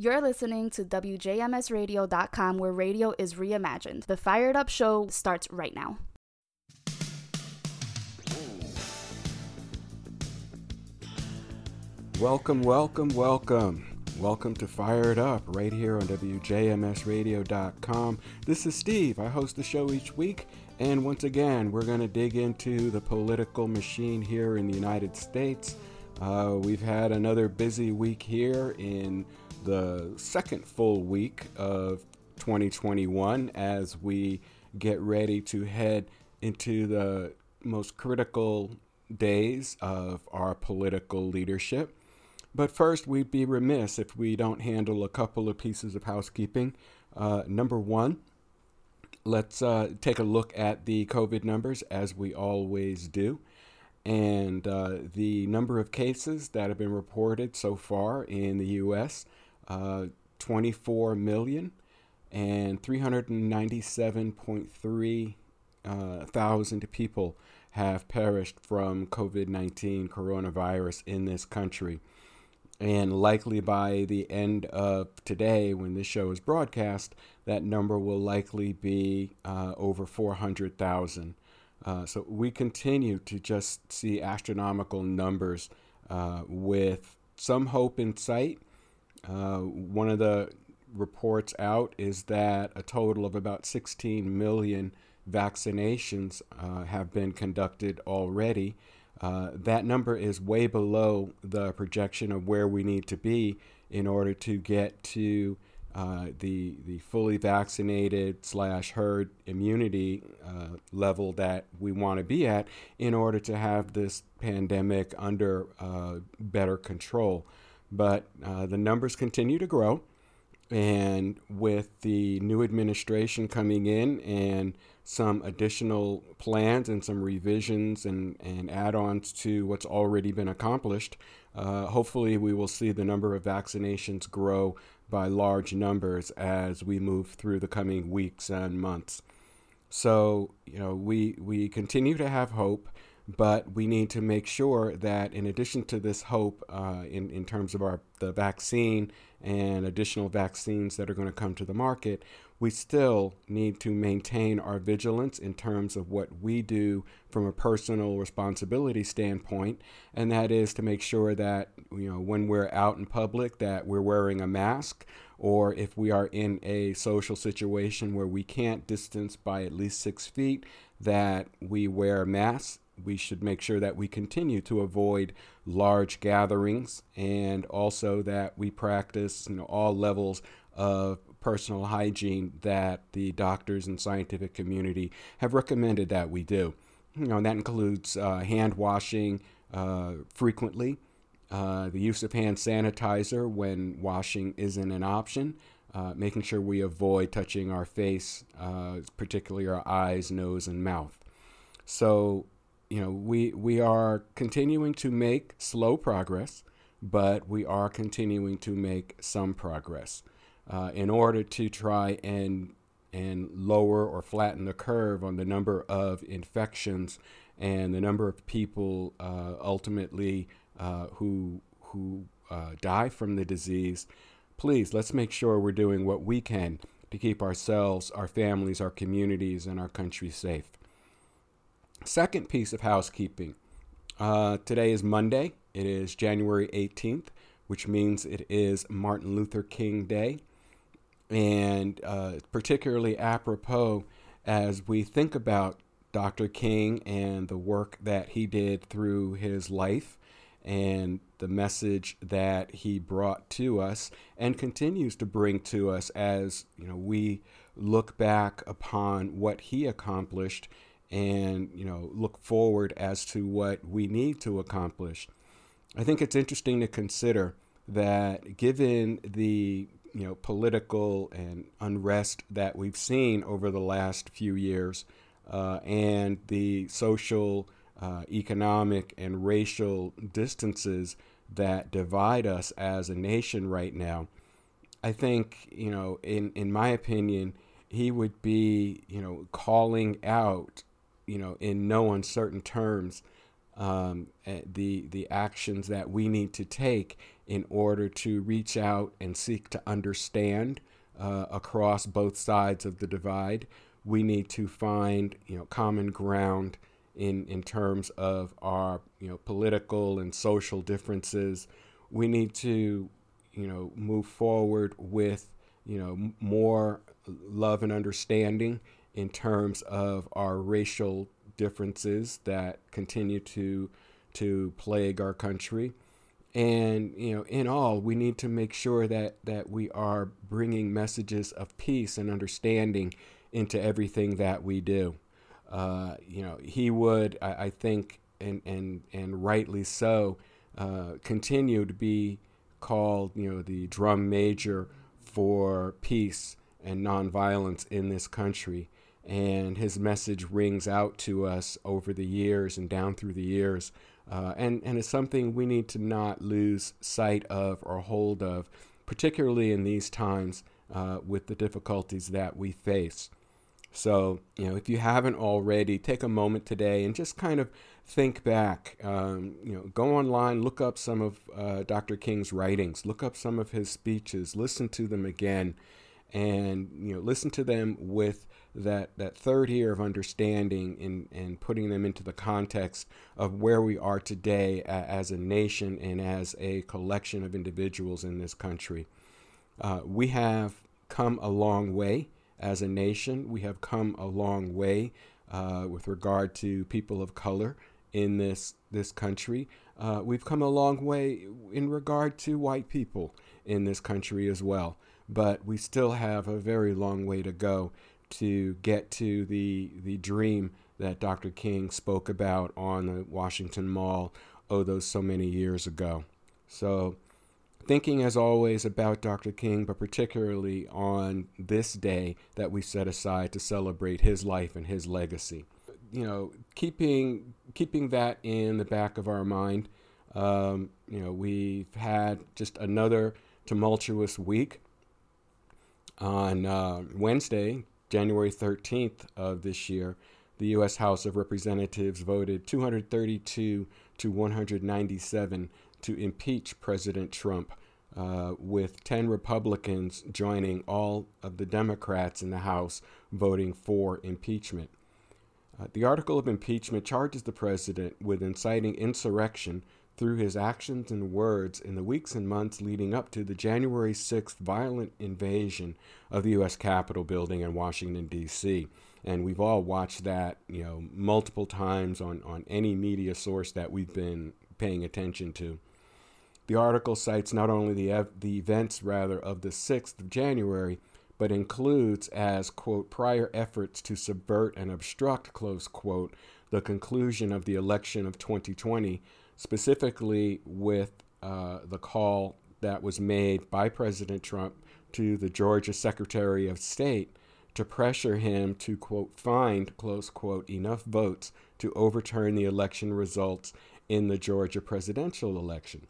You're listening to WJMSradio.com, where radio is reimagined. The Fired Up Show starts right now. Welcome, welcome, welcome. Welcome to Fired Up right here on WJMSradio.com. This is Steve. I host the show each week, and once again, we're going to dig into the political machine here in the United States. Uh, we've had another busy week here in the second full week of 2021 as we get ready to head into the most critical days of our political leadership. But first, we'd be remiss if we don't handle a couple of pieces of housekeeping. Uh, number one, let's uh, take a look at the COVID numbers as we always do. And uh, the number of cases that have been reported so far in the U.S. Uh, 24 million and 397.3 uh, thousand people have perished from COVID 19 coronavirus in this country. And likely by the end of today, when this show is broadcast, that number will likely be uh, over 400,000. Uh, so we continue to just see astronomical numbers uh, with some hope in sight. Uh, one of the reports out is that a total of about 16 million vaccinations uh, have been conducted already. Uh, that number is way below the projection of where we need to be in order to get to uh, the the fully vaccinated slash herd immunity uh, level that we want to be at in order to have this pandemic under uh, better control. But uh, the numbers continue to grow, and with the new administration coming in and some additional plans and some revisions and, and add ons to what's already been accomplished. Uh, hopefully, we will see the number of vaccinations grow by large numbers as we move through the coming weeks and months. So, you know, we, we continue to have hope, but we need to make sure that in addition to this hope uh, in, in terms of our, the vaccine and additional vaccines that are going to come to the market, we still need to maintain our vigilance in terms of what we do from a personal responsibility standpoint. And that is to make sure that you know when we're out in public that we're wearing a mask or if we are in a social situation where we can't distance by at least six feet that we wear masks we should make sure that we continue to avoid large gatherings and also that we practice you know, all levels of personal hygiene that the doctors and scientific community have recommended that we do. You know, and that includes uh, hand washing uh, frequently, uh, the use of hand sanitizer when washing isn't an option, uh, making sure we avoid touching our face, uh, particularly our eyes, nose, and mouth. So, you know, we we are continuing to make slow progress, but we are continuing to make some progress uh, in order to try and and lower or flatten the curve on the number of infections and the number of people uh, ultimately uh, who who uh, die from the disease. Please let's make sure we're doing what we can to keep ourselves, our families, our communities, and our country safe. Second piece of housekeeping. Uh, today is Monday. It is January 18th, which means it is Martin Luther King Day and uh, particularly apropos as we think about Dr. King and the work that he did through his life and the message that he brought to us and continues to bring to us as you know we look back upon what he accomplished and you know look forward as to what we need to accomplish. I think it's interesting to consider that given the you know political and unrest that we've seen over the last few years, uh, and the social, uh, economic, and racial distances that divide us as a nation right now, I think you know, in in my opinion, he would be you know calling out, you know, in no uncertain terms, um, eh, the the actions that we need to take in order to reach out and seek to understand uh, across both sides of the divide. We need to find you know common ground in in terms of our you know political and social differences. We need to you know move forward with you know more love and understanding in terms of our racial differences that continue to to plague our country and you know in all we need to make sure that that we are bringing messages of peace and understanding into everything that we do uh, you know, he would, I, I, think, and, and, and rightly so, uh, continue to be called, you know, the drum major for peace and nonviolence in this country. And his message rings out to us over the years and down through the years. Uh, and, and it's something we need to not lose sight of or hold of, particularly in these times uh, with the difficulties that we face. So, you know, if you haven't already, take a moment today and just kind of think back. Um, you know, go online, look up some of uh, Dr. King's writings, look up some of his speeches, listen to them again, and you know, listen to them with that that third year of understanding and and putting them into the context of where we are today as a nation and as a collection of individuals in this country. Uh, we have come a long way as a nation. We have come a long way uh, with regard to people of color in this this country. Uh, we've come a long way in regard to white people in this country as well. But we still have a very long way to go to get to the the dream that Dr. King spoke about on the Washington Mall oh those so many years ago. So thinking as always about Dr. King, but particularly on this day that we set aside to celebrate his life and his legacy. You know, keeping keeping that in the back of our mind. Um, you know, we've had just another tumultuous week. On uh, Wednesday, January 13th of this year, the U.S. House of Representatives voted 232 to 197 to impeach President Trump uh, with 10 Republicans joining all of the Democrats in the House voting for impeachment. Uh, the article of impeachment charges the president with inciting insurrection through his actions and words in the weeks and months leading up to the January 6th violent invasion of the U.S. Capitol building in Washington, D.C. And we've all watched that, you know, multiple times on, on any media source that we've been paying attention to. The article cites not only the, ev- the events rather of the 6th of January, but includes as, quote, prior efforts to subvert and obstruct, close quote, the conclusion of the election of 2020, specifically with uh, the call that was made by President Trump to the Georgia Secretary of State to pressure him to, quote, find, close quote, enough votes to overturn the election results in the Georgia presidential election.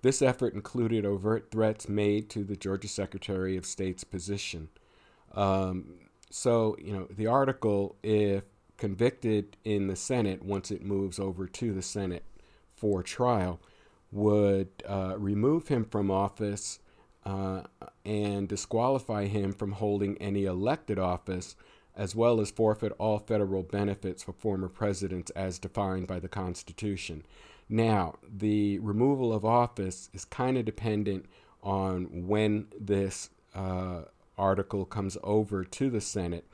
This effort included overt threats made to the Georgia Secretary of State's position. Um, so, you know, the article, if convicted in the Senate, once it moves over to the Senate for trial, would uh, remove him from office uh, and disqualify him from holding any elected office, as well as forfeit all federal benefits for former presidents as defined by the Constitution. Now, the removal of office is kind of dependent on when this uh, article comes over to the Senate.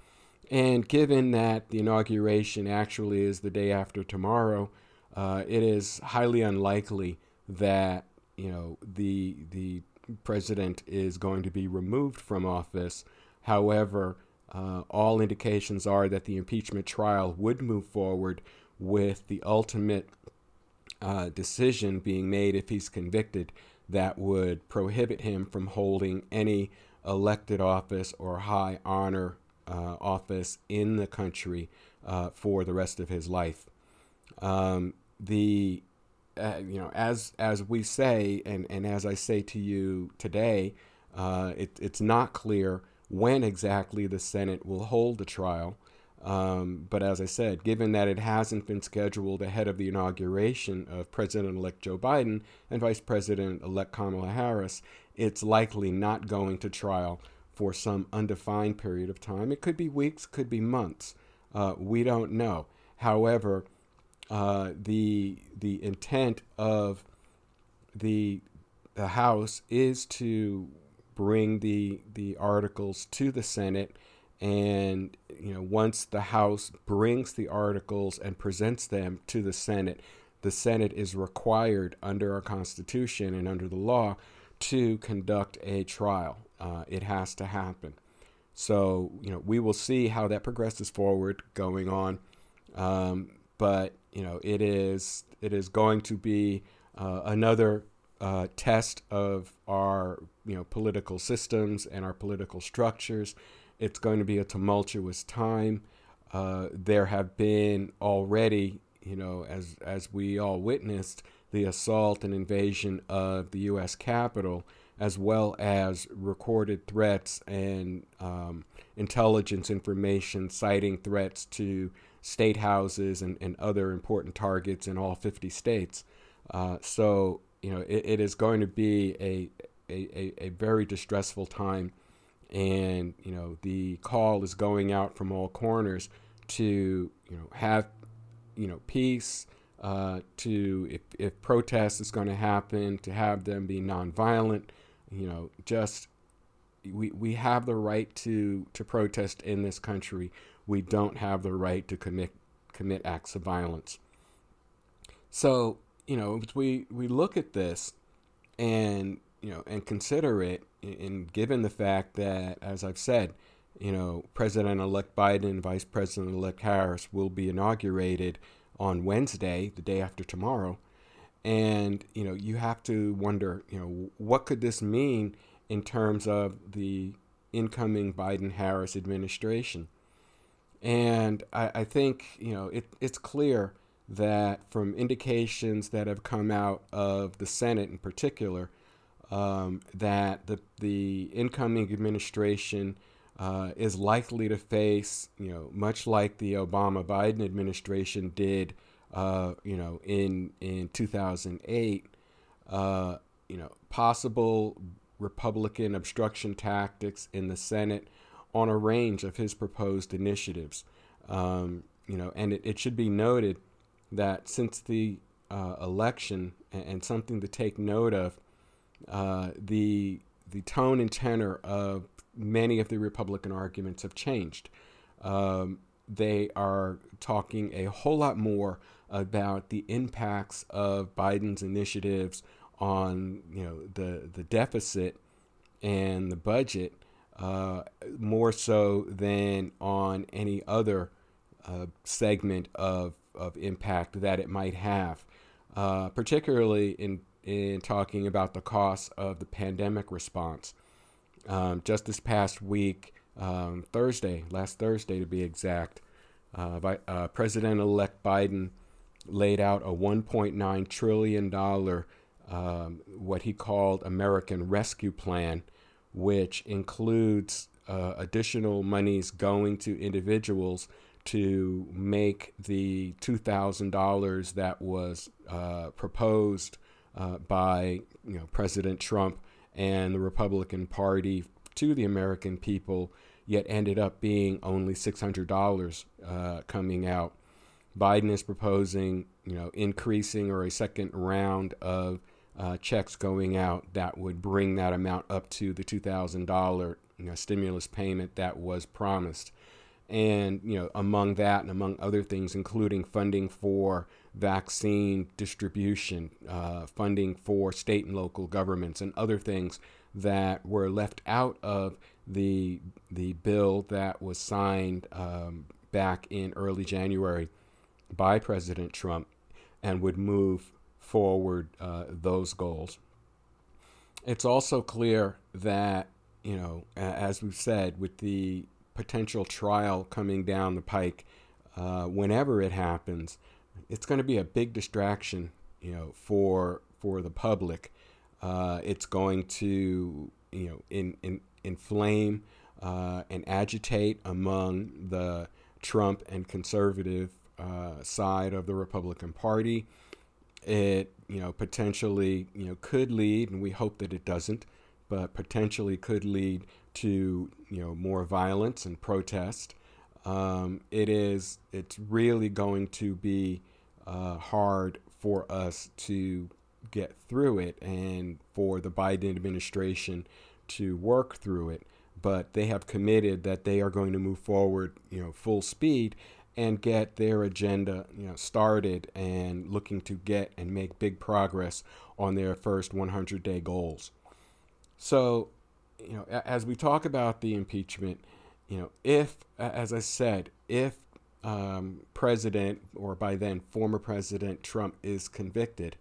And given that the inauguration actually is the day after tomorrow, uh, it is highly unlikely that you know the the president is going to be removed from office. However, uh, all indications are that the impeachment trial would move forward with the ultimate uh, decision being made if he's convicted that would prohibit him from holding any elected office or high honor uh, office in the country uh, for the rest of his life. Um, the uh, you know as as we say and, and as I say to you today, uh, it, it's not clear when exactly the Senate will hold the trial. Um, but as I said, given that it hasn't been scheduled ahead of the inauguration of President elect Joe Biden and Vice President elect Kamala Harris, it's likely not going to trial for some undefined period of time. It could be weeks, could be months. Uh, we don't know. However, uh, the the intent of the the House is to bring the the articles to the Senate, and you know once the House brings the articles and presents them to the Senate, the Senate is required under our Constitution and under the law to conduct a trial. Uh, it has to happen. So, you know, we will see how that progresses forward going on. Um, but, you know, it is it is going to be uh, another uh, test of our, you know, political systems and our political structures. It's going to be a tumultuous time. Uh, there have been already, you know, as as we all witnessed, the assault and invasion of the U.S. Capitol as well as recorded threats and um, intelligence information citing threats to state houses and, and other important targets in all 50 states. Uh, so, you know, it, it is going to be a, a, a, very distressful time. And, you know, the call is going out from all corners to, you know, have, you know, peace, uh, to, if, if protest is going to happen, to have them be nonviolent, you know, just we we have the right to to protest in this country. We don't have the right to commit commit acts of violence. So, you know, we we look at this and you know and consider it and given the fact that as I've said, you know, President-elect Biden and Vice President-elect Harris will be inaugurated on Wednesday, the day after tomorrow and you know you have to wonder you know what could this mean in terms of the incoming Biden Harris administration and I, I think you know it, it's clear that from indications that have come out of the Senate in particular um, that the the incoming administration uh, is likely to face you know much like the Obama Biden administration did uh, you know, in in 2008, uh, you know, possible Republican obstruction tactics in the Senate on a range of his proposed initiatives. Um, you know, and it, it, should be noted that since the uh, election, and, and, something to take note of, uh, the the tone and tenor of many of the Republican arguments have changed. Um, they are talking a whole lot more about the impacts of Biden's initiatives on you know the the deficit and the budget uh, more so than on any other uh, segment of of impact that it might have, uh, particularly in in talking about the costs of the pandemic response. Um, just this past week, um, Thursday, last Thursday to be exact, uh, uh, President-elect Biden laid out a 1.9 trillion dollar um, what he called American Rescue Plan, which includes uh, additional monies going to individuals to make the $2,000 that was uh, proposed uh, by you know, President Trump and the Republican Party to the American people, yet ended up being only $600 uh, coming out. Biden is proposing, you know, increasing or a second round of uh, checks going out that would bring that amount up to the two thousand dollar you know, stimulus payment that was promised. And you know, among that and among other things, including funding for vaccine distribution, uh, funding for state and local governments, and other things that were left out of the the bill that was signed um, back in early January by President Trump and would move forward uh, those goals. It's also clear that, you know, as we've said, with the potential trial coming down the pike, uh, whenever it happens, it's going to be a big distraction, you know, for for the public. Uh, it's going to, you know, in, in, inflame uh, and agitate among the Trump and conservative uh, side of the Republican Party. It you know potentially you know could lead, and we hope that it doesn't, but potentially could lead to you know more violence and protest. Um, it is it's really going to be uh, hard for us to get through it and for the Biden administration to work through it. But they have committed that they are going to move forward, you know, full speed and get their agenda, you know, started and looking to get and make big progress on their first 100-day goals. So, you know, as we talk about the impeachment, you know, if, as I said, if um, President, or by then former President Trump, is convicted,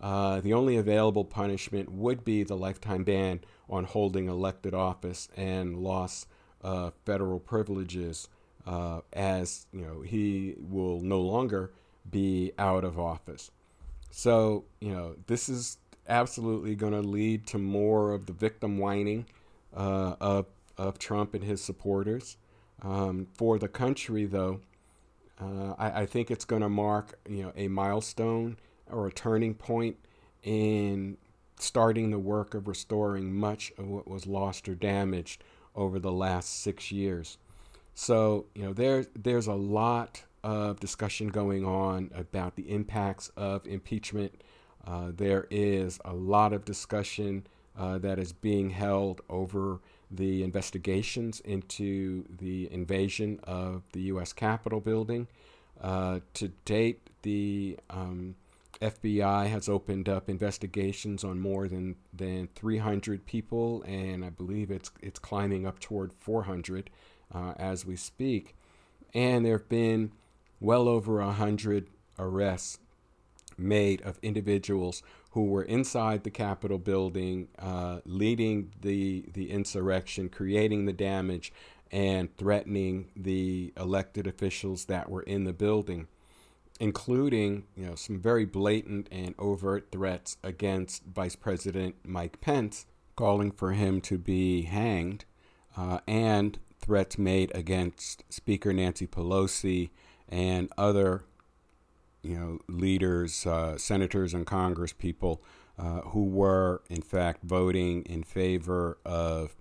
uh, the only available punishment would be the lifetime ban on holding elected office and loss of federal privileges, uh, as you know he will no longer be out of office. So you know this is absolutely going to lead to more of the victim whining uh, of of Trump and his supporters. Um, for the country, though, uh, I, I, think it's going to mark you know a milestone or a turning point in starting the work of restoring much of what was lost or damaged over the last six years. So you know there there's a lot of discussion going on about the impacts of impeachment. Uh, there is a lot of discussion uh, that is being held over the investigations into the invasion of the U.S. Capitol building. Uh, to date, the um, FBI has opened up investigations on more than, than 300 people, and I believe it's it's climbing up toward 400 uh, as we speak. And there have been well over 100 arrests made of individuals who were inside the Capitol building, uh, leading the the insurrection, creating the damage, and threatening the elected officials that were in the building, including you know some very blatant and overt threats against Vice President Mike Pence, calling for him to be hanged, uh, and threats made against Speaker Nancy Pelosi and other you know, leaders, uh, senators, and Congress people uh, who were, in fact, voting in favor of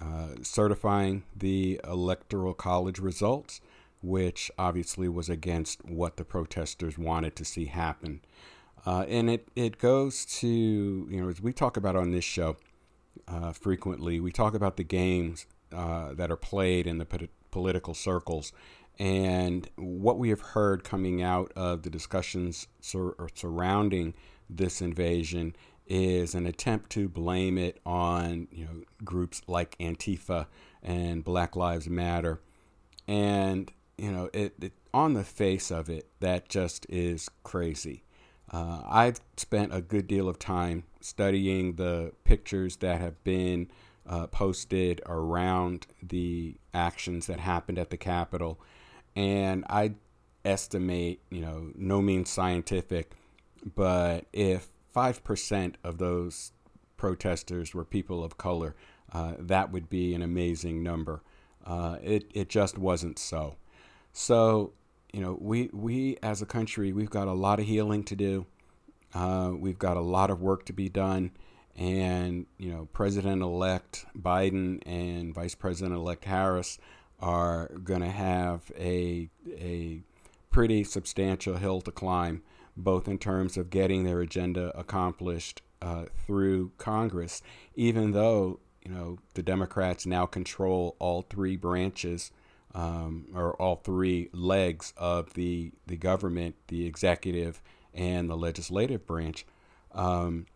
uh, certifying the electoral college results, which obviously was against what the protesters wanted to see happen. Uh, and it, it goes to, you know, as we talk about on this show uh, frequently, we talk about the games uh, that are played in the political circles and what we have heard coming out of the discussions sur- surrounding this invasion is an attempt to blame it on you know groups like Antifa and Black Lives Matter, and you know it, it on the face of it that just is crazy. Uh, I've spent a good deal of time studying the pictures that have been uh, posted around the actions that happened at the Capitol and I estimate, you know, no means scientific, but if 5% of those protesters were people of color, uh, that would be an amazing number. Uh, it, it just wasn't so. So, you know, we, we as a country, we've got a lot of healing to do. Uh, we've got a lot of work to be done. And, you know, President elect Biden and Vice President elect Harris are going to have a, a pretty substantial hill to climb, both in terms of getting their agenda accomplished uh, through Congress, even though you know the Democrats now control all three branches um, or all three legs of the the government, the executive and the legislative branch. Um,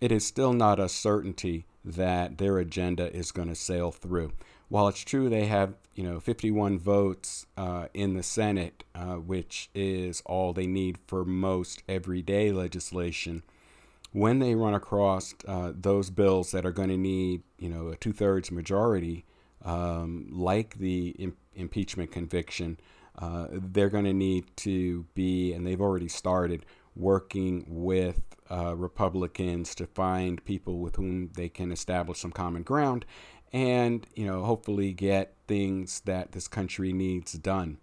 it is still not a certainty that their agenda is going to sail through. While it's true they have you know 51 votes uh, in the Senate, uh, which is all they need for most everyday legislation, when they run across uh, those bills that are going to need you know a two-thirds majority, um, like the Im- impeachment conviction, uh, they're going to need to be, and they've already started working with uh, Republicans to find people with whom they can establish some common ground and you know hopefully get things that this country needs done.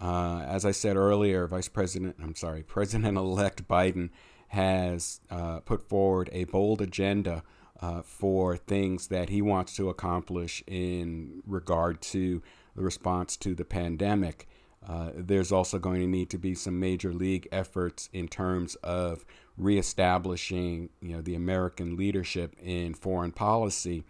Uh, as I said earlier, Vice President, I'm sorry, President-elect Biden has uh, put forward a bold agenda uh, for things that he wants to accomplish in regard to the response to the pandemic. Uh, there's also going to need to be some major league efforts in terms of reestablishing, you know, the American leadership in foreign policy.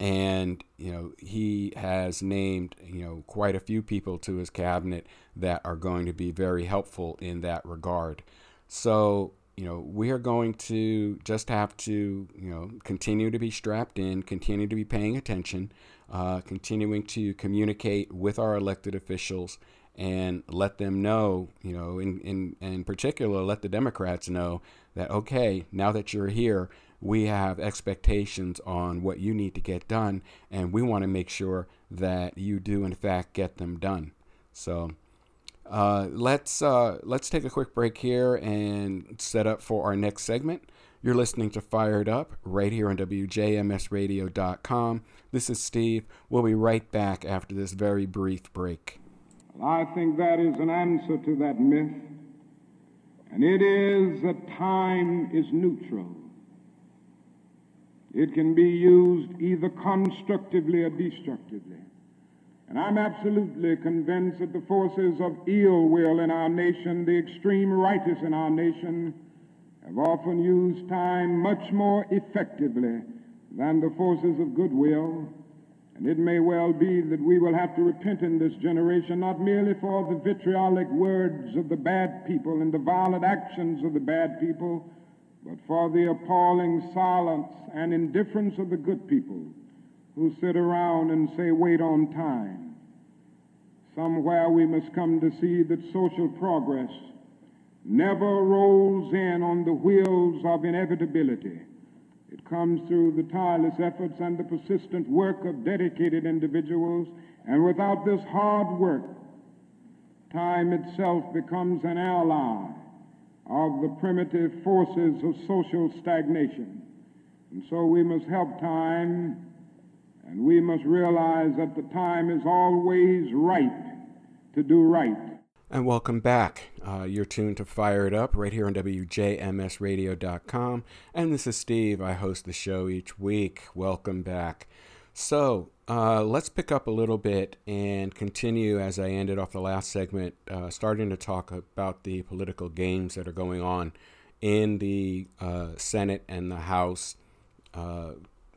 And you know he has named you know quite a few people to his cabinet that are going to be very helpful in that regard. So you know we are going to just have to you know continue to be strapped in, continue to be paying attention, uh, continuing to communicate with our elected officials and let them know, you know, in, in, in particular, let the Democrats know that, okay, now that you're here, we have expectations on what you need to get done, and we want to make sure that you do, in fact, get them done. So uh, let's, uh, let's take a quick break here and set up for our next segment. You're listening to Fired Up right here on WJMSradio.com. This is Steve. We'll be right back after this very brief break. I think that is an answer to that myth, and it is that time is neutral. It can be used either constructively or destructively. And I'm absolutely convinced that the forces of ill will in our nation, the extreme rightists in our nation, have often used time much more effectively than the forces of goodwill and it may well be that we will have to repent in this generation, not merely for the vitriolic words of the bad people and the violent actions of the bad people, but for the appalling silence and indifference of the good people who sit around and say, wait on time. Somewhere we must come to see that social progress never rolls in on the wheels of inevitability it comes through the tireless efforts and the persistent work of dedicated individuals, and without this hard work, time itself becomes an ally of the primitive forces of social stagnation. And so we must help time, and we must realize that the time is always right to do right. And welcome back. Uh, you're tuned to Fire It Up right here on WJMSradio.com. And this is Steve. I host the show each week. Welcome back. So uh, let's pick up a little bit and continue as I ended off the last segment, uh, starting to talk about the political games that are going on in the uh, Senate and the House uh,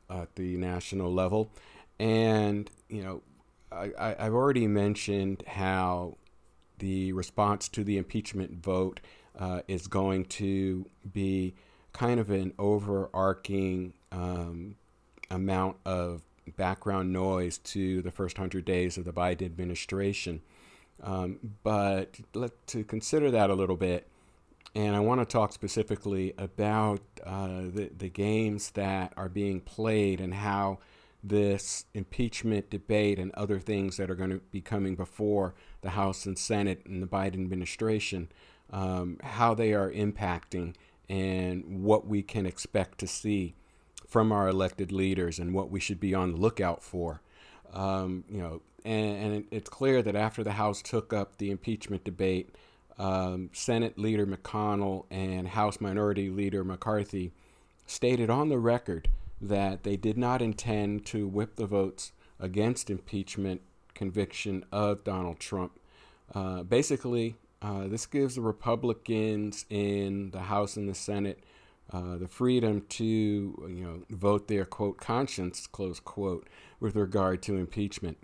at the national level. And, you know, I, I've already mentioned how the response to the impeachment vote uh, is going to be kind of an overarching um, amount of background noise to the first hundred days of the Biden administration. Um, but let to consider that a little bit, and I want to talk specifically about uh, the the games that are being played and how this impeachment debate and other things that are going to be coming before the House and Senate and the Biden administration, um, how they are impacting and what we can expect to see from our elected leaders and what we should be on the lookout for. Um, you know, and, and, it's clear that after the House took up the impeachment debate, um, Senate Leader McConnell and House Minority Leader McCarthy stated on the record that they did not intend to whip the votes against impeachment conviction of Donald Trump. Uh, basically, uh, this gives the Republicans in the House and the Senate uh, the freedom to, you know, vote their quote conscience close quote with regard to impeachment.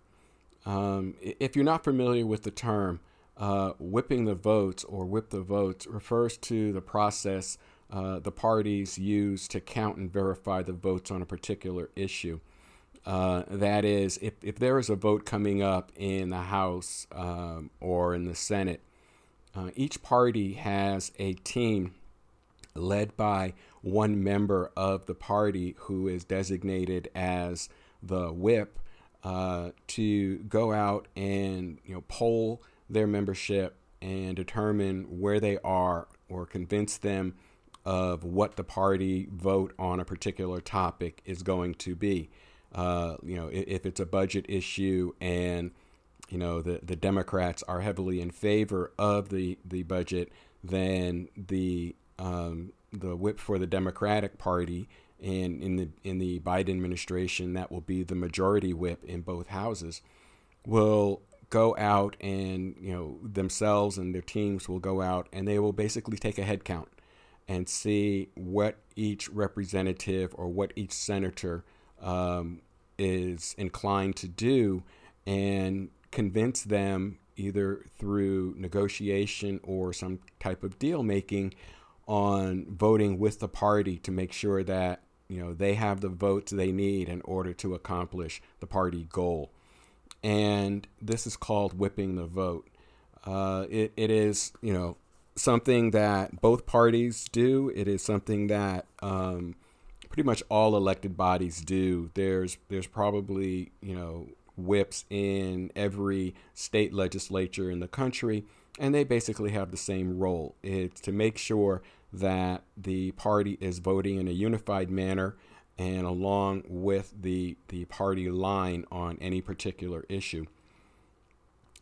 Um, if you're not familiar with the term, uh, whipping the votes or whip the votes refers to the process uh, the parties use to count and verify the votes on a particular issue. Uh, that is, if, if there is a vote coming up in the House um, or in the Senate, uh, each party has a team led by one member of the party who is designated as the whip uh, to go out and you know poll their membership and determine where they are or convince them of what the party vote on a particular topic is going to be. Uh, you know, if, it's a budget issue and you know the the Democrats are heavily in favor of the the budget, then the um, the whip for the Democratic Party and in the in the Biden administration, that will be the majority whip in both houses, will go out and you know themselves and their teams will go out and they will basically take a head count and see what each representative or what each senator um, is inclined to do and convince them either through negotiation or some type of deal making on voting with the party to make sure that you know they have the votes they need in order to accomplish the party goal. And this is called whipping the vote. Uh, it, it is you know something that both parties do. It is something that um, pretty much all elected bodies do. There's there's probably you know whips in every state legislature in the country and they basically have the same role. It's to make sure that the party is voting in a unified manner and along with the, the party line on any particular issue.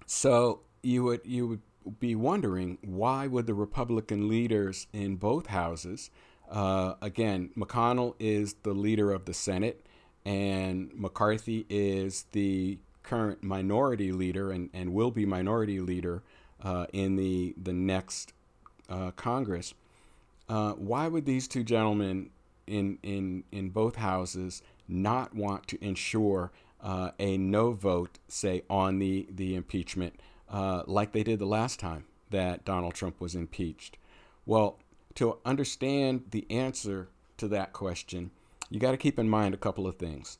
So you would you would be wondering why would the Republican leaders in both houses, uh, again, McConnell is the leader of the Senate, and McCarthy is the current minority leader and, and will be minority leader uh, in the the next uh, Congress. Uh, why would these two gentlemen in in in both houses not want to ensure uh, a no vote, say on the the impeachment, uh, like they did the last time that Donald Trump was impeached? Well, to understand the answer to that question, you got to keep in mind a couple of things.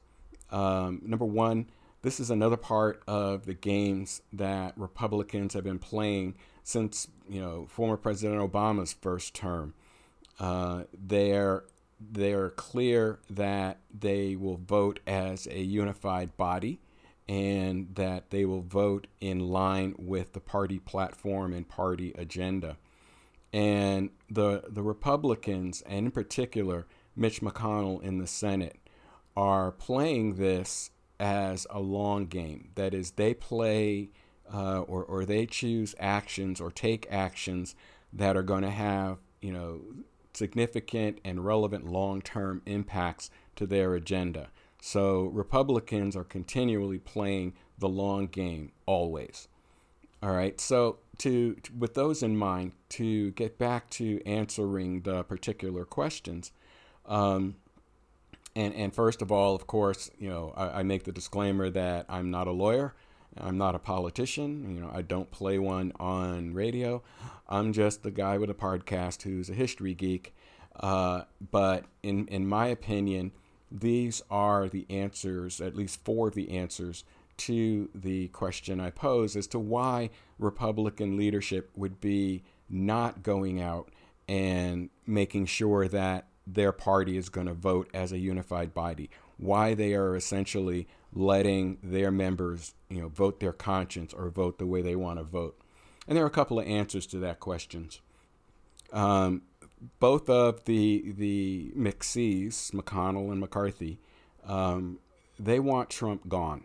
Um, number one, this is another part of the games that Republicans have been playing since you know former President Obama's first term. Uh, they're they're clear that they will vote as a unified body and that they will vote in line with the party platform and party agenda. And the the Republicans, and in particular Mitch McConnell in the Senate, are playing this as a long game. That is, they play uh, or, or they choose actions or take actions that are going to have, you know, significant and relevant long term impacts to their agenda. So Republicans are continually playing the long game always. All right. So to with those in mind, to get back to answering the particular questions, um, and and first of all, of course, you know, I, I make the disclaimer that I'm not a lawyer. I'm not a politician. You know, I don't play one on radio. I'm just the guy with a podcast who's a history geek. Uh, but in in my opinion, these are the answers, at least four of the answers to the question I pose as to why Republican leadership would be not going out and making sure that their party is going to vote as a unified body. Why they are essentially letting their members, you know, vote their conscience or vote the way they want to vote. And there are a couple of answers to that questions. Um, both of the the McCs, McConnell and McCarthy, um, they want Trump gone.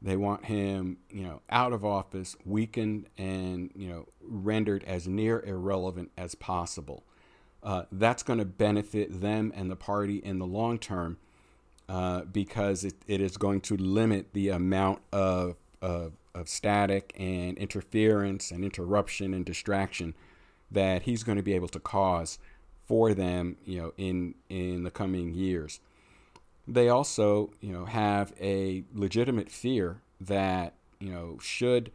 They want him, you know, out of office, weakened, and you know, rendered as near irrelevant as possible. Uh, that's going to benefit them and the party in the long term uh, because it, it is going to limit the amount of, of, of static and interference and interruption and distraction that he's going to be able to cause for them, you know, in in the coming years. They also, you know, have a legitimate fear that, you know, should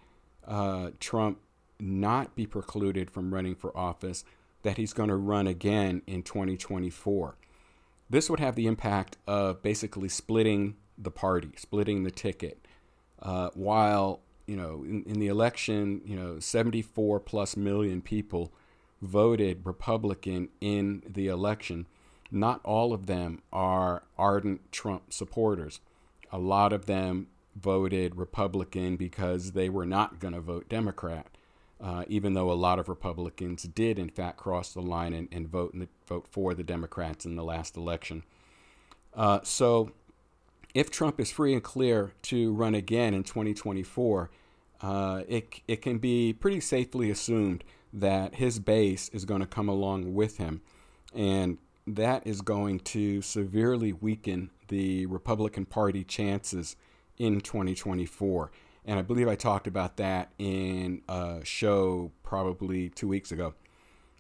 uh, Trump not be precluded from running for office, that he's going to run again in 2024. This would have the impact of basically splitting the party, splitting the ticket. Uh, while you know, in, in the election, you know, 74 plus million people voted Republican in the election. Not all of them are ardent Trump supporters. A lot of them voted Republican because they were not going to vote Democrat uh, even though a lot of Republicans did, in fact, cross the line and, and vote, the, vote for the Democrats in the last election. Uh, so, if Trump is free and clear to run again in 2024, uh, it, it can be pretty safely assumed that his base is going to come along with him. And that is going to severely weaken the Republican Party chances in 2024. And I believe I talked about that in a show probably two weeks ago,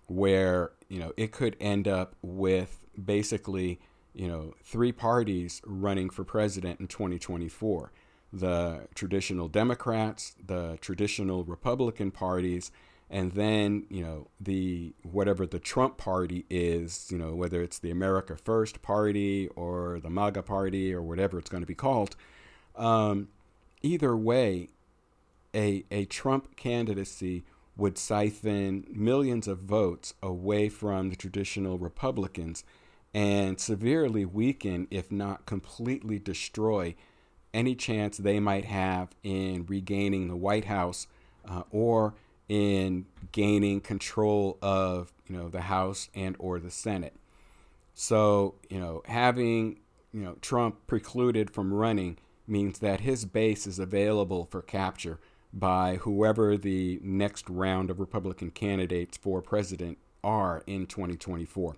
where, you know, it could end up with basically you know, three parties running for president in 2024 the traditional Democrats, the traditional Republican parties, and then, you know, the whatever the Trump party is, you know, whether it's the America First party or the MAGA party or whatever it's going to be called. Um, either way, a, a Trump candidacy would siphon millions of votes away from the traditional Republicans and severely weaken, if not completely destroy, any chance they might have in regaining the White House uh, or in gaining control of you know the House and or the Senate. So you know having you know Trump precluded from running means that his base is available for capture by whoever the next round of Republican candidates for president are in 2024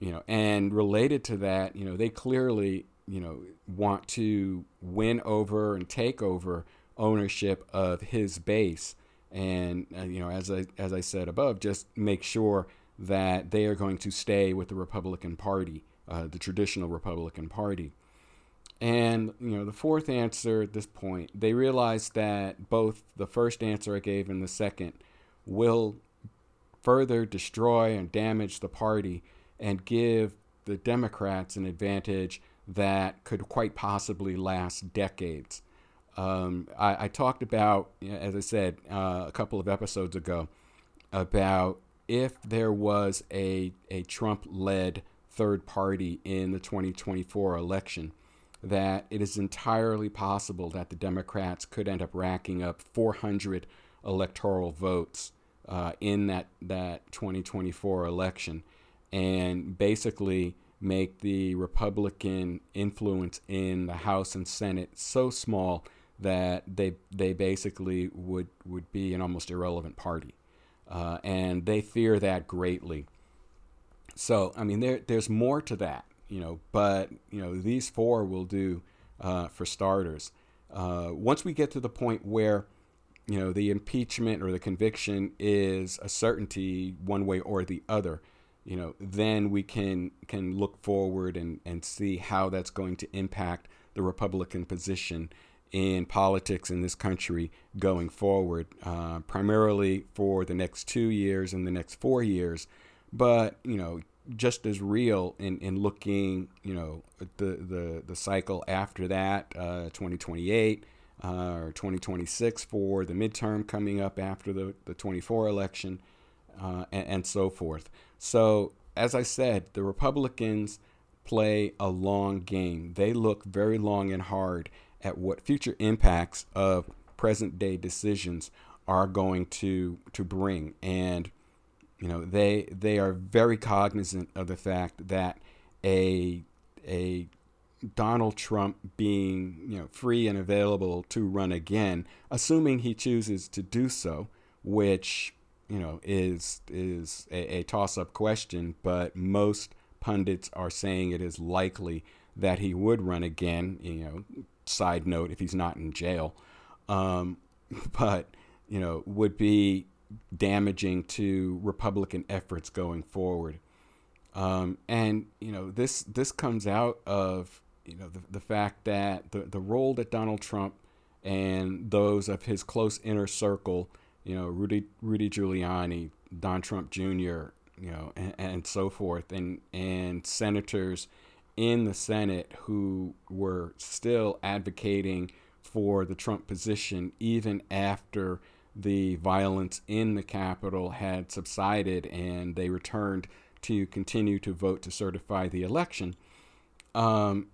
you know, and related to that, you know, they clearly, you know, want to win over and take over ownership of his base, and uh, you know, as I as I said above, just make sure that they are going to stay with the Republican Party, uh, the traditional Republican Party. And you know, the fourth answer at this point, they realize that both the first answer I gave and the second will further destroy and damage the party and give the Democrats an advantage that could quite possibly last decades. Um, I, I, talked about, as I said uh, a couple of episodes ago, about if there was a, a Trump led third party in the 2024 election, that it is entirely possible that the Democrats could end up racking up 400 electoral votes uh, in that, that 2024 election and basically make the Republican influence in the House and Senate so small that they they basically would would be an almost irrelevant party, uh, and they fear that greatly. So I mean, there there's more to that, you know, but you know these four will do uh, for starters. Uh, once we get to the point where you know the impeachment or the conviction is a certainty one way or the other you know, then we can can look forward and, and see how that's going to impact the Republican position in politics in this country going forward, uh, primarily for the next two years and the next four years. But you know, just as real in, in looking, you know, the the the cycle after that, uh, 2028 uh, or 2026 for the midterm coming up after the the 24 election, uh, and, and so forth. So, as I said, the Republicans play a long game. They look very long and hard at what future impacts of present day decisions are going to to bring and you know they they are very cognizant of the fact that a a Donald Trump being you know free and available to run again assuming he chooses to do so which you know, is is a, a toss-up question, but most pundits are saying it is likely that he would run again. You know, side note, if he's not in jail, um, but you know, would be damaging to Republican efforts going forward. Um, and you know, this this comes out of you know the, the fact that the the role that Donald Trump and those of his close inner circle you know, Rudy Rudy Giuliani, Don Trump Jr., you know, and, and so forth, and and senators in the Senate who were still advocating for the Trump position even after the violence in the Capitol had subsided and they returned to continue to vote to certify the election. Um,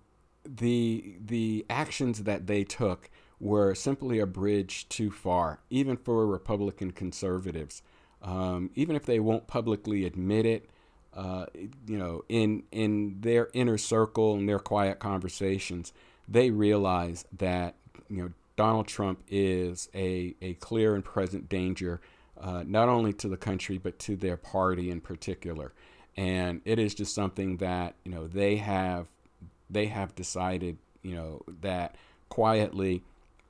the the actions that they took were simply a bridge too far, even for Republican conservatives. Um, even if they won't publicly admit it, uh, you know, in in their inner circle and their quiet conversations, they realize that you know Donald Trump is a a clear and present danger, uh, not only to the country but to their party in particular, and it is just something that you know they have they have decided you know that quietly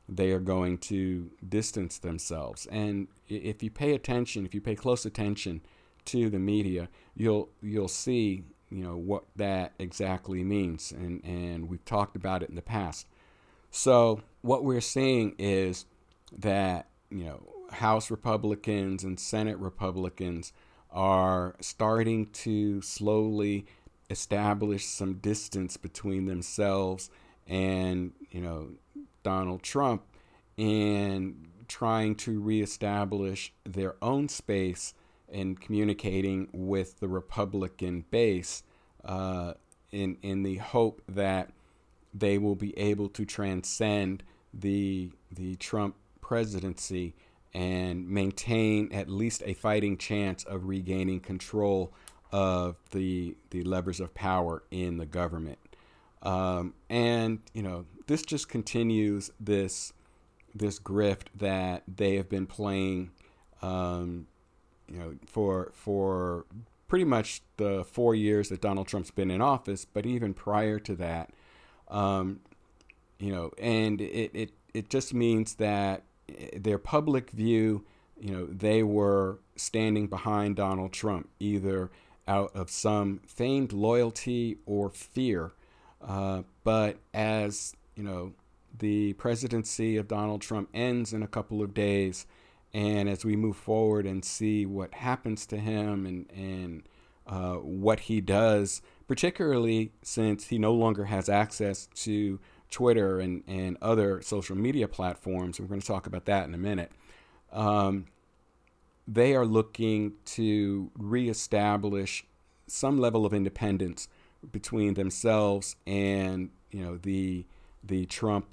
they are going to distance themselves. And if you pay attention, if you pay close attention to the media, you'll you'll see you know what that exactly means, and and we've talked about it in the past. So what we're seeing is that you know House Republicans and Senate Republicans are starting to slowly establish some distance between themselves and you know Donald Trump and trying to reestablish their own space in communicating with the Republican base uh, in in the hope that they will be able to transcend the the Trump presidency and maintain at least a fighting chance of regaining control of the the levers of power in the government. Um, and you know this just continues this this grift that they have been playing, um, you know, for for pretty much the four years that Donald Trump's been in office, but even prior to that, um, you know, and it, it it just means that their public view, you know, they were standing behind Donald Trump either out of some feigned loyalty or fear. Uh, but as you know, the presidency of Donald Trump ends in a couple of days. And as we move forward and see what happens to him and, and uh, what he does, particularly since he no longer has access to Twitter and, and other social media platforms, we're going to talk about that in a minute. Um, they are looking to reestablish some level of independence between themselves and you know the the Trump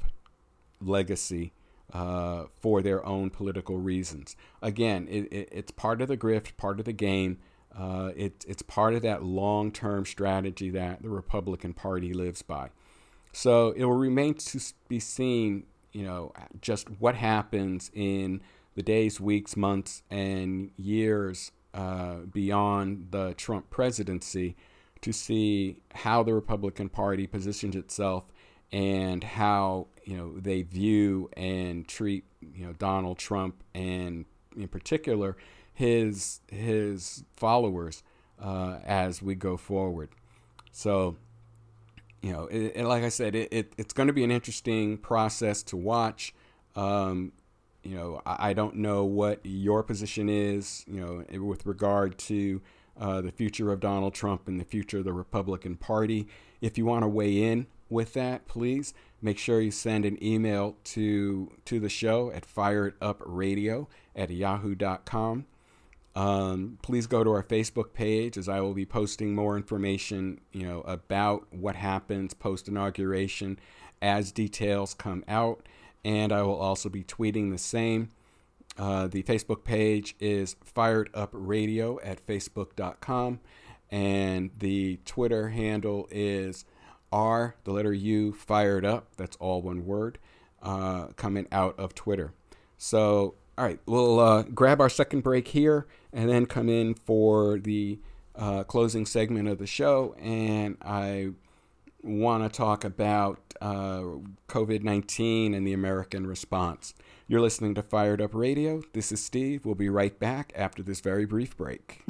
legacy uh, for their own political reasons. Again, it, it, it's part of the grift, part of the game. Uh, it, it's part of that long term strategy that the Republican Party lives by. So it will remain to be seen, you know, just what happens in the days, weeks, months, and years uh, beyond the Trump presidency to see how the Republican Party positions itself and how you know they view and treat you know Donald Trump and in particular his his followers uh, as we go forward. So you know, it, it, like I said, it, it it's going to be an interesting process to watch. Um, you know, I, I, don't know what your position is, you know, with regard to uh, the future of Donald Trump and the future of the Republican Party. If you want to weigh in with that, please make sure you send an email to to the show at firedupradio at yahoo.com. Um, please go to our Facebook page as I will be posting more information, you know, about what happens post inauguration as details come out, and I will also be tweeting the same. Uh, the Facebook page is Fired Up Radio at facebook.com, and the Twitter handle is R, the letter U, fired up. That's all one word, uh, coming out of Twitter. So, all right, we'll uh, grab our second break here and then come in for the uh, closing segment of the show. And I want to talk about uh, COVID 19 and the American response. You're listening to Fired Up Radio. This is Steve. We'll be right back after this very brief break.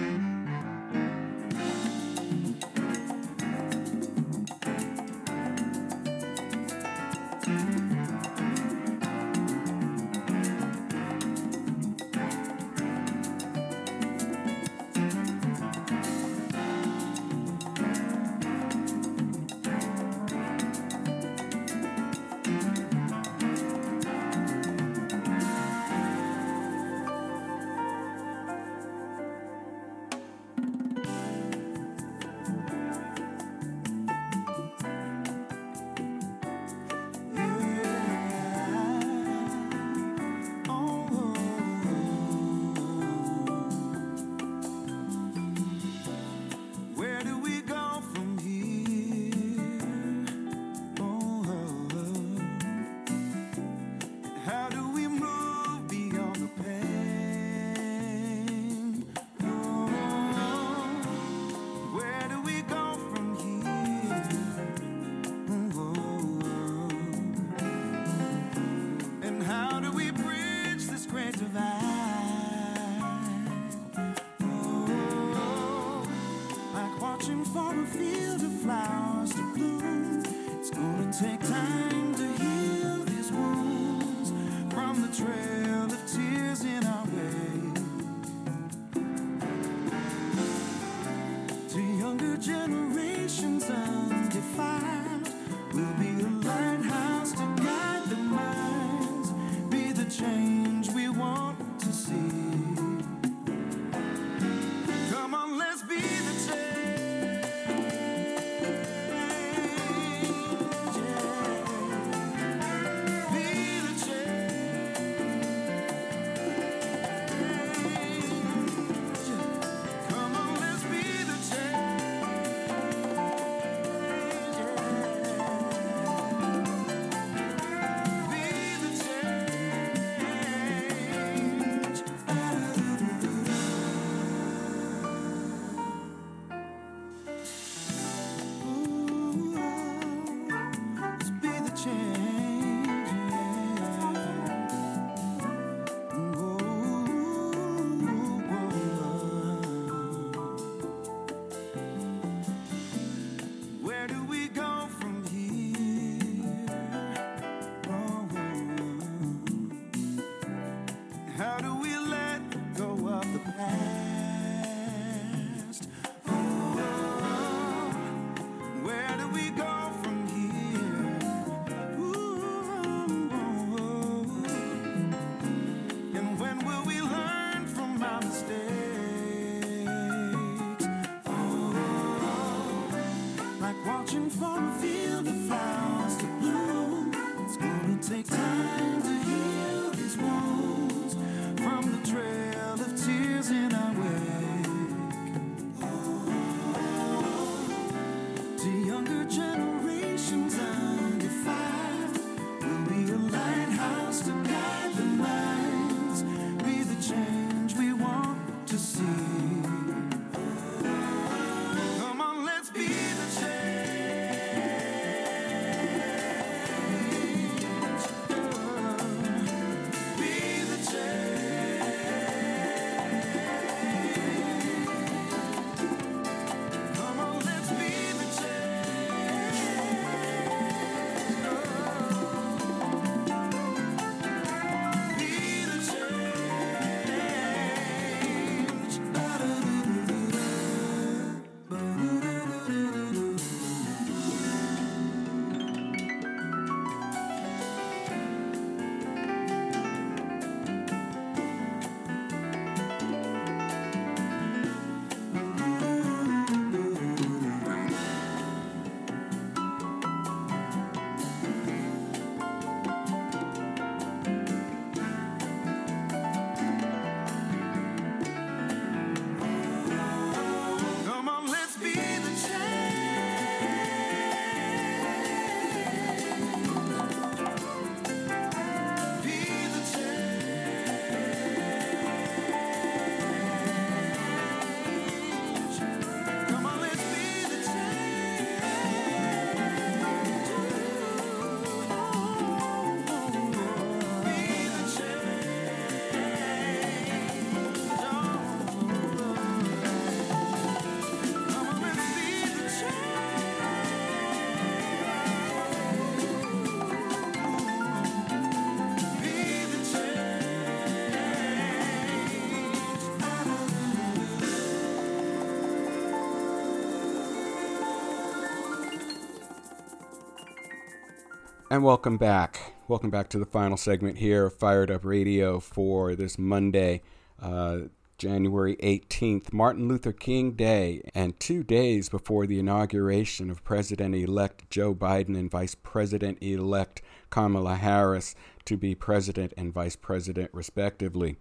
And welcome back. Welcome back to the final segment here of Fired Up Radio for this Monday, uh, January 18th, Martin Luther King Day, and two days before the inauguration of President elect Joe Biden and Vice President elect Kamala Harris to be President and Vice President, respectively.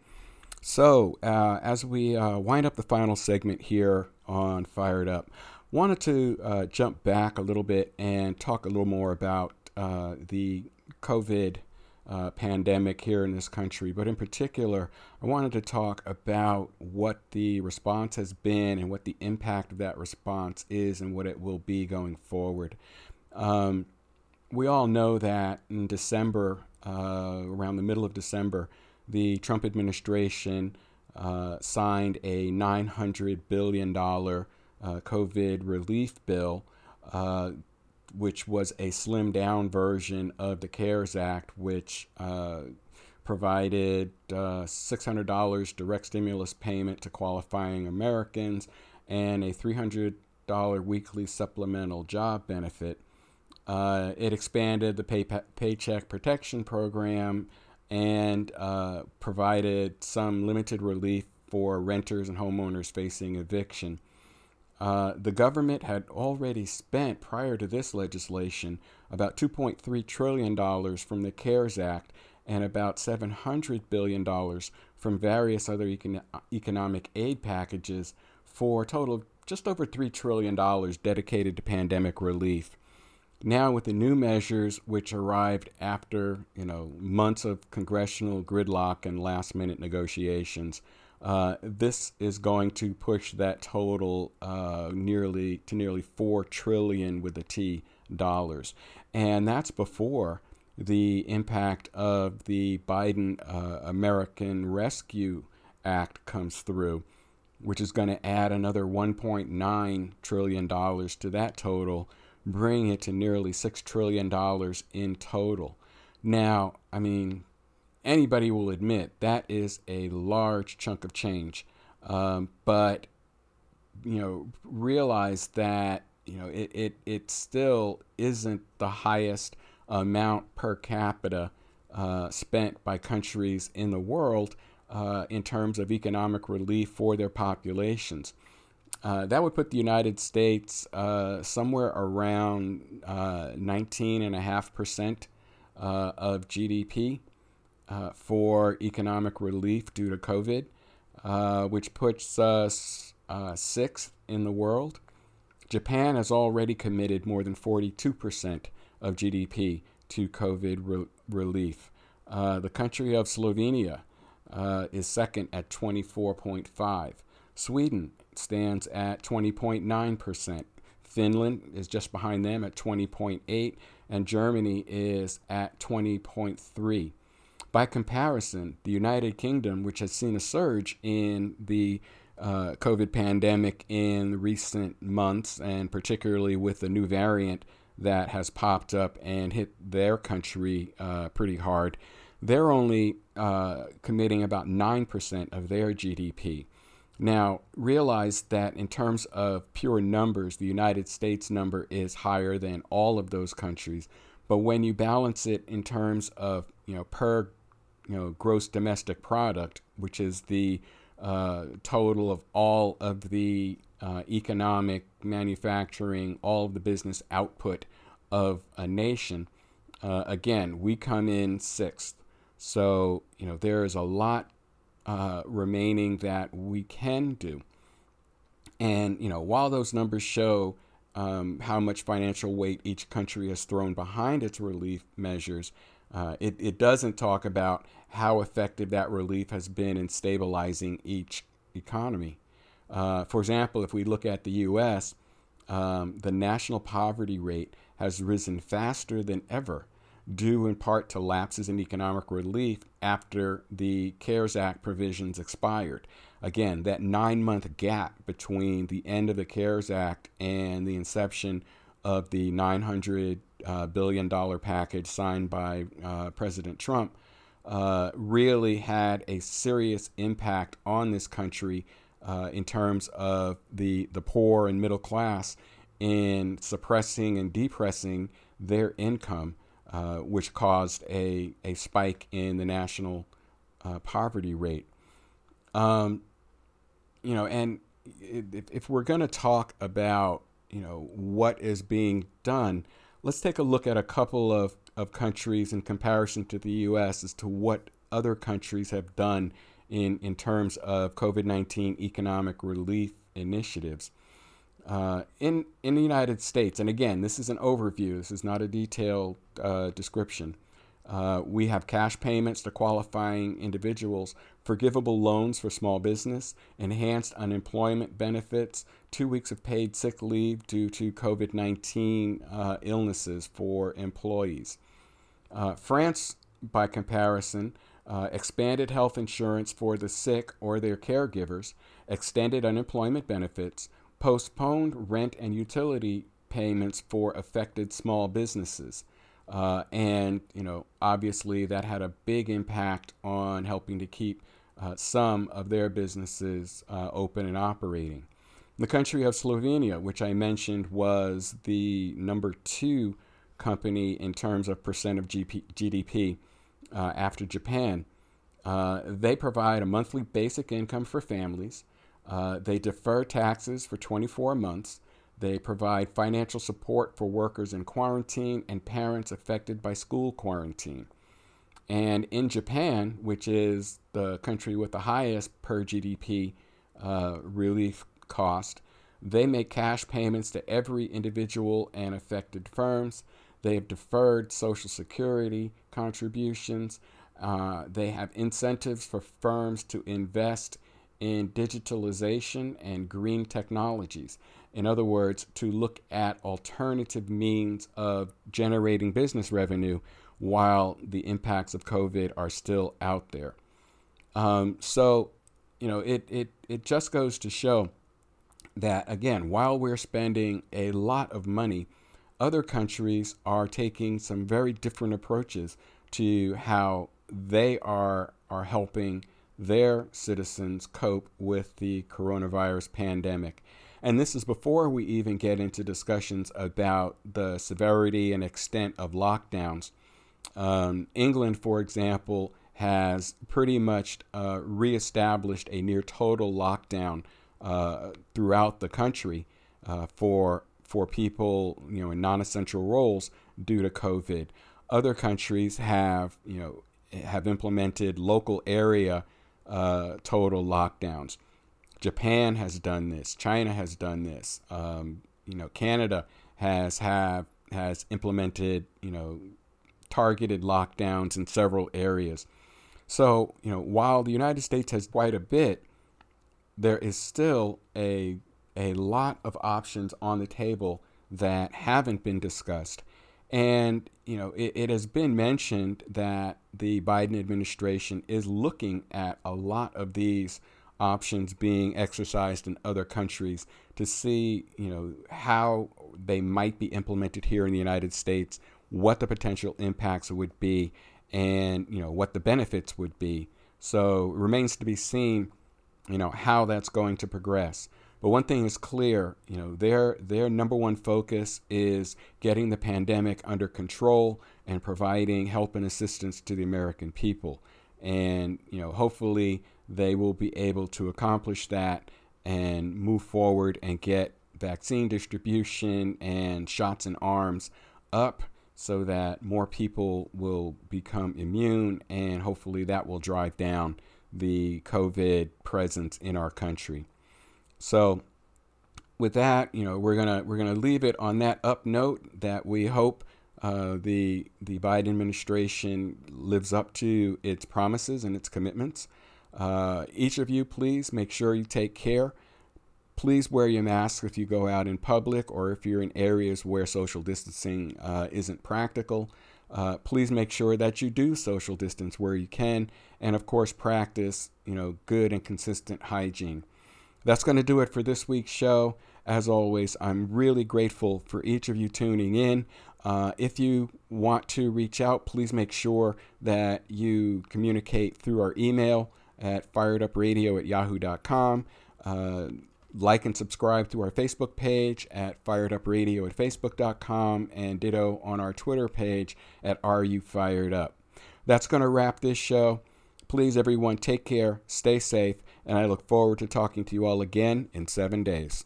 So, uh, as we uh, wind up the final segment here on Fired Up, wanted to uh, jump back a little bit and talk a little more about uh, the COVID uh, pandemic here in this country, but in particular, I wanted to talk about what the response has been and what the impact of that response is and what it will be going forward. Um, we all know that in December, uh, around the middle of December, the Trump administration uh, signed a $900 billion uh, COVID relief bill uh, which was a slimmed down version of the CARES Act, which uh, provided uh, $600 direct stimulus payment to qualifying Americans and a $300 weekly supplemental job benefit. Uh, it expanded the pay- Paycheck Protection Program and uh, provided some limited relief for renters and homeowners facing eviction. Uh, the government had already spent, prior to this legislation, about $2.3 trillion from the CARES Act and about $700 billion from various other econ- economic aid packages for a total of just over $3 trillion dedicated to pandemic relief. Now, with the new measures, which arrived after you know months of congressional gridlock and last-minute negotiations, uh, this is going to push that total uh, nearly to nearly four trillion with a T dollars, and that's before the impact of the Biden uh, American Rescue Act comes through, which is going to add another 1.9 trillion dollars to that total, bringing it to nearly six trillion dollars in total. Now, I mean, anybody will admit that is a large chunk of change. Um, but you know, realize that you know it, it it still isn't the highest amount per capita uh, spent by countries in the world uh, in terms of economic relief for their populations. Uh, that would put the United States uh, somewhere around 19.5% uh, uh, of GDP uh, for economic relief due to COVID, uh, which puts us uh, sixth in the world. Japan has already committed more than 42% of GDP to COVID re- relief. Uh, the country of Slovenia uh, is second at 24.5. Sweden stands at 20.9%. Finland is just behind them at 20.8 and Germany is at 20.3. By comparison, the United Kingdom, which has seen a surge in the uh, COVID pandemic in recent months, and particularly with the new variant that has popped up and hit their country uh, pretty hard, they're only uh, committing about 9% of their GDP. Now, realize that in terms of pure numbers, the United States number is higher than all of those countries. But when you balance it in terms of, you know, per, you know, gross domestic product, which is the uh, total of all of the uh, economic, manufacturing, all of the business output of a nation, uh, again, we come in sixth. So, you know, there is a lot uh, remaining that we can do. And, you know, while those numbers show um, how much financial weight each country has thrown behind its relief measures, uh, it, it doesn't talk about how effective that relief has been in stabilizing each economy. Uh, for example, if we look at the U.S., um, the national poverty rate has risen faster than ever due in part to lapses in economic relief after the CARES Act provisions expired. Again, that nine month gap between the end of the CARES Act and the inception of the $900 uh, package signed by uh, President Trump uh, really had a serious impact on this country in terms of the, the poor and middle class in suppressing and depressing their income uh, which caused a, a spike in the national uh, poverty rate. Um, you know, and if, if we're going to talk about, you know, what is being done, let's take a look at a couple of, of countries in comparison to the U.S. as to what other countries have done in, in terms of COVID 19 economic relief initiatives. Uh, in in the United States, and again, this is an overview. This is not a detailed uh, description. Uh, we have cash payments to qualifying individuals, forgivable loans for small business, enhanced unemployment benefits, two weeks of paid sick leave due to COVID 19 uh, illnesses for employees. Uh, France, by comparison, uh, expanded health insurance for the sick or their caregivers, extended unemployment benefits, postponed rent and utility payments for affected small businesses. Uh, and, you know, obviously that had a big impact on helping to keep uh, some of their businesses uh, open and operating. The country of Slovenia, which I mentioned was the number two company in terms of percent of GP, GDP uh, after Japan, uh, they provide a monthly basic income for families. Uh, they defer taxes for 24 months. They provide financial support for workers in quarantine and parents affected by school quarantine. And in Japan, which is the country with the highest per GDP uh, relief cost, they make cash payments to every individual and affected firms. They have deferred Social Security contributions. Uh, they have incentives for firms to invest in digitalization and green technologies. In other words, to look at alternative means of generating business revenue while the impacts of COVID are still out there. Um, so, you know, it, it, it just goes to show that, again, while we're spending a lot of money, other countries are taking some very different approaches to how they are, are helping their citizens cope with the coronavirus pandemic. And this is before we even get into discussions about the severity and extent of lockdowns. Um, England, for example, has pretty much uh, reestablished a near total lockdown uh, throughout the country uh, for for people you know in non-essential roles due to COVID. Other countries have you know have implemented local area uh, total lockdowns. Japan has done this. China has done this. Um, you know, Canada has have has implemented you know targeted lockdowns in several areas. So you know, while the United States has quite a bit, there is still a a lot of options on the table that haven't been discussed. And, you know, it, it, has been mentioned that the Biden administration is looking at a lot of these options being exercised in other countries to see, you know, how they might be implemented here in the United States, what the potential impacts would be, and, you know, what the benefits would be. So it remains to be seen, you know, how that's going to progress. But one thing is clear, you know, their their number one focus is getting the pandemic under control and providing help and assistance to the American people. And, you know, hopefully they will be able to accomplish that and move forward and get vaccine distribution and shots in arms up so that more people will become immune and hopefully that will drive down the COVID presence in our country. So with that, you know, we're gonna we're gonna leave it on that up note that we hope uh, the the Biden administration lives up to its promises and its commitments. Uh, each of you, please make sure you take care. Please wear your mask if you go out in public or if you're in areas where social distancing uh, isn't practical. Uh, please make sure that you do social distance where you can, and of course, practice you know good and consistent hygiene. That's going to do it for this week's show. As always, I'm really grateful for each of you tuning in. Uh, if you want to reach out, please make sure that you communicate through our email at firedupradio at yahoo.com. Uh, like and subscribe to our Facebook page at firedupradio at facebook.com and ditto on our Twitter page at Are You Fired Up. That's going to wrap this show. Please, everyone, take care, stay safe, and I look forward to talking to you all again in seven days.